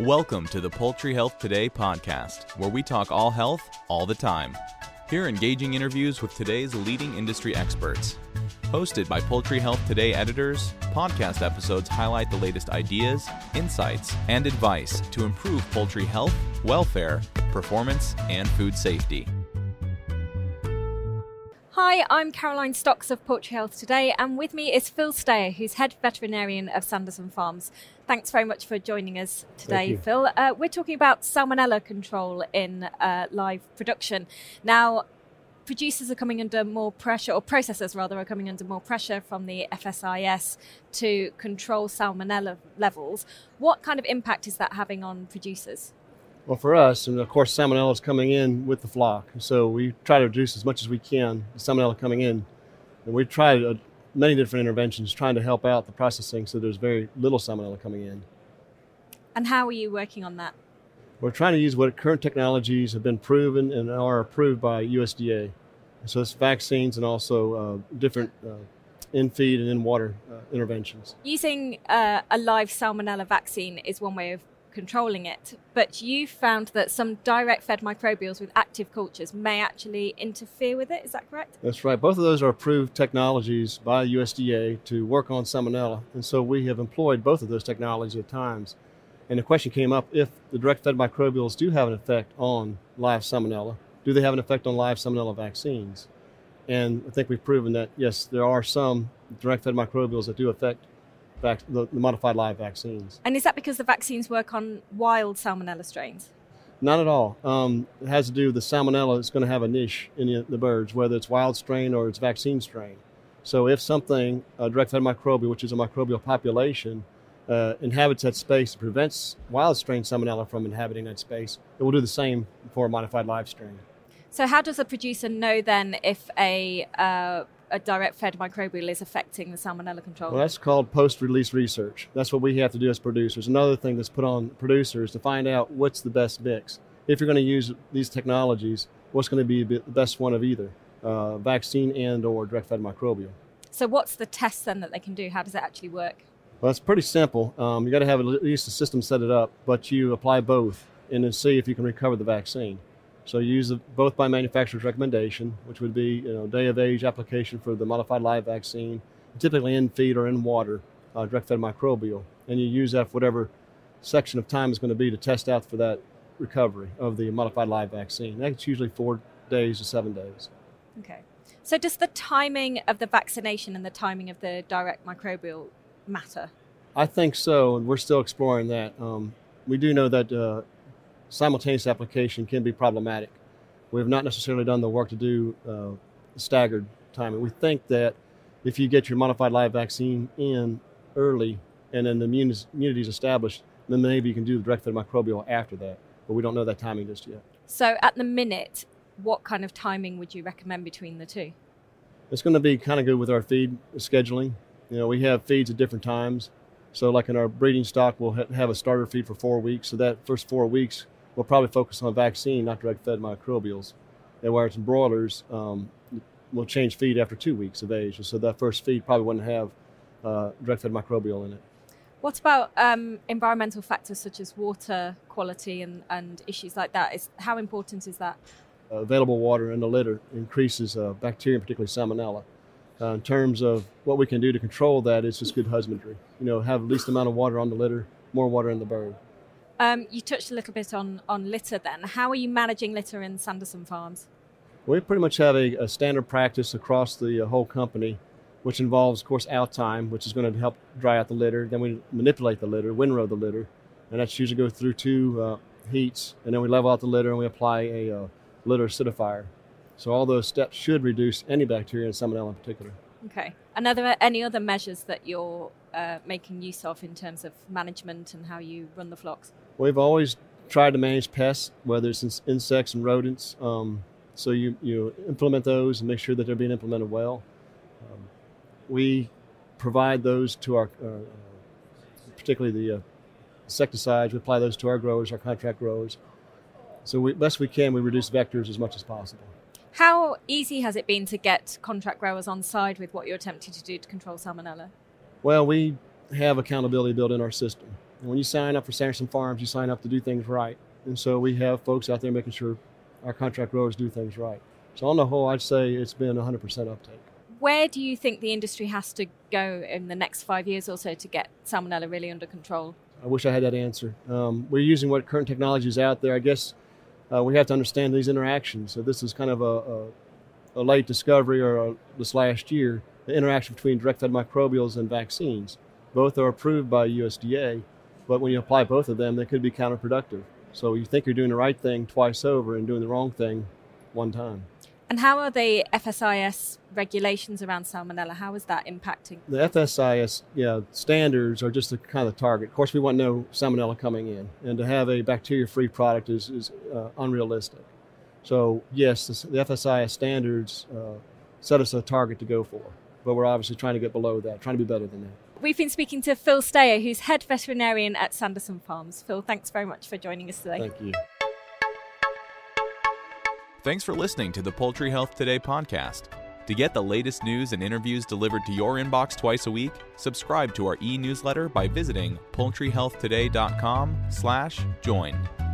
Welcome to the Poultry Health Today podcast, where we talk all health all the time. Hear engaging interviews with today's leading industry experts. Hosted by Poultry Health Today editors, podcast episodes highlight the latest ideas, insights, and advice to improve poultry health, welfare, performance, and food safety. Hi, I'm Caroline Stocks of Poultry Health Today, and with me is Phil Stayer, who's head veterinarian of Sanderson Farms. Thanks very much for joining us today, Phil. Uh, we're talking about salmonella control in uh, live production. Now, producers are coming under more pressure, or processors rather, are coming under more pressure from the FSIS to control salmonella levels. What kind of impact is that having on producers? Well, for us, and of course, salmonella is coming in with the flock, so we try to reduce as much as we can the salmonella coming in, and we tried uh, many different interventions trying to help out the processing so there's very little salmonella coming in. And how are you working on that? We're trying to use what current technologies have been proven and are approved by USDA. So it's vaccines and also uh, different uh, in feed and in water uh, interventions. Using uh, a live salmonella vaccine is one way of controlling it, but you found that some direct fed microbials with active cultures may actually interfere with it. Is that correct? That's right. Both of those are approved technologies by USDA to work on salmonella, and so we have employed both of those technologies at times. And the question came up if the direct fed microbials do have an effect on live salmonella, do they have an effect on live salmonella vaccines? And I think we've proven that yes, there are some direct fed microbials that do affect vac- the, the modified live vaccines. And is that because the vaccines work on wild salmonella strains? Not at all. Um, it has to do with the salmonella that's going to have a niche in the, the, birds, whether it's wild strain or it's vaccine strain. So if something, a direct fed microbial, which is a microbial population, uh, inhabits that space and prevents wild strain salmonella from inhabiting that space, it will do the same for a modified live strain. So, how does a producer know then if a uh, a direct fed microbial is affecting the salmonella control? Well, that's called post release research. That's what we have to do as producers. Another thing that's put on producers to find out what's the best mix. If you're going to use these technologies, what's going to be the best one of either uh, vaccine and or direct fed microbial. So, what's the test then that they can do? How does it actually work? Well, it's pretty simple. Um, you got to have at least a system set it up, but you apply both and then see if you can recover the vaccine. So you use both by manufacturer's recommendation, which would be you know day of age application for the modified live vaccine, typically in feed or in water, uh, direct fed microbial, and you use that for whatever section of time is going to be to test out for that recovery of the modified live vaccine. That's usually four days to seven days. Okay. So does the timing of the vaccination and the timing of the direct microbial matter? I think so, and we're still exploring that. Um, we do know that uh, simultaneous application can be problematic. We have not necessarily done the work to do uh, staggered timing. We think that if you get your modified live vaccine in early and then the immunity is established, then maybe you can do the direct fed microbial after that. But we don't know that timing just yet. So at the minute, what kind of timing would you recommend between the two? It's going to be kind of good with our feed scheduling. You know, we have feeds at different times. So, like in our breeding stock, we'll ha- have a starter feed for four weeks. So that first four weeks, we'll probably focus on vaccine, not direct fed microbials. And whereas in broilers, um, we'll change feed after two weeks of age. And So that first feed probably wouldn't have uh, direct fed microbial in it. What about um, environmental factors such as water quality and, and issues like that? Is, how important is that? Uh, available water in the litter increases uh, bacteria, particularly salmonella. Uh, in terms of what we can do to control that, it's just good husbandry. You know, have the least amount of water on the litter, more water in the bird. Um, you touched a little bit on, on litter then. How are you managing litter in Sanderson Farms? We pretty much have a, a standard practice across the uh, whole company, which involves, of course, out time, which is going to help dry out the litter. Then we manipulate the litter, windrow the litter, and that's usually go through two uh, heats, and then we level out the litter and we apply a uh, litter acidifier. So all those steps should reduce any bacteria and salmonella in particular. Okay. And are there any other measures that you're uh, making use of in terms of management and how you run the flocks? We've always tried to manage pests, whether it's insects and rodents. Um, so you, you implement those and make sure that they're being implemented well. Um, we provide those to our, uh, particularly the uh, insecticides, we apply those to our growers, our contract growers. So we, best we can, we reduce vectors as much as possible. How easy has it been to get contract growers on side with what you're attempting to do to control salmonella? Well, we have accountability built in our system. And when you sign up for Sanderson Farms, you sign up to do things right. And so we have folks out there making sure our contract growers do things right. So on the whole, I'd say it's been 100% uptake. Where do you think the industry has to go in the next five years or so to get salmonella really under control? I wish I had that answer. Um, we're using what current technology is out there. I guess uh, we have to understand these interactions. So this is kind of a, a, a late discovery or a, this last year, the interaction between direct-fed microbials and vaccines. Both are approved by USDA, but when you apply both of them, they could be counterproductive. So you think you're doing the right thing twice over and doing the wrong thing one time. And how are the FSIS regulations around salmonella? How is that impacting? The FSIS yeah, standards are just the kind of target. Of course, we want no salmonella coming in, and to have a bacteria-free product is, is uh, unrealistic. So yes, the, the FSIS standards uh, set us a target to go for, but we're obviously trying to get below that, trying to be better than that. We've been speaking to Phil Stayer, who's head veterinarian at Sanderson Farms. Phil, thanks very much for joining us today. Thank you. Thanks for listening to the Poultry Health Today podcast. To get the latest news and interviews delivered to your inbox twice a week, subscribe to our e-newsletter by visiting poultryhealthtoday.com/join.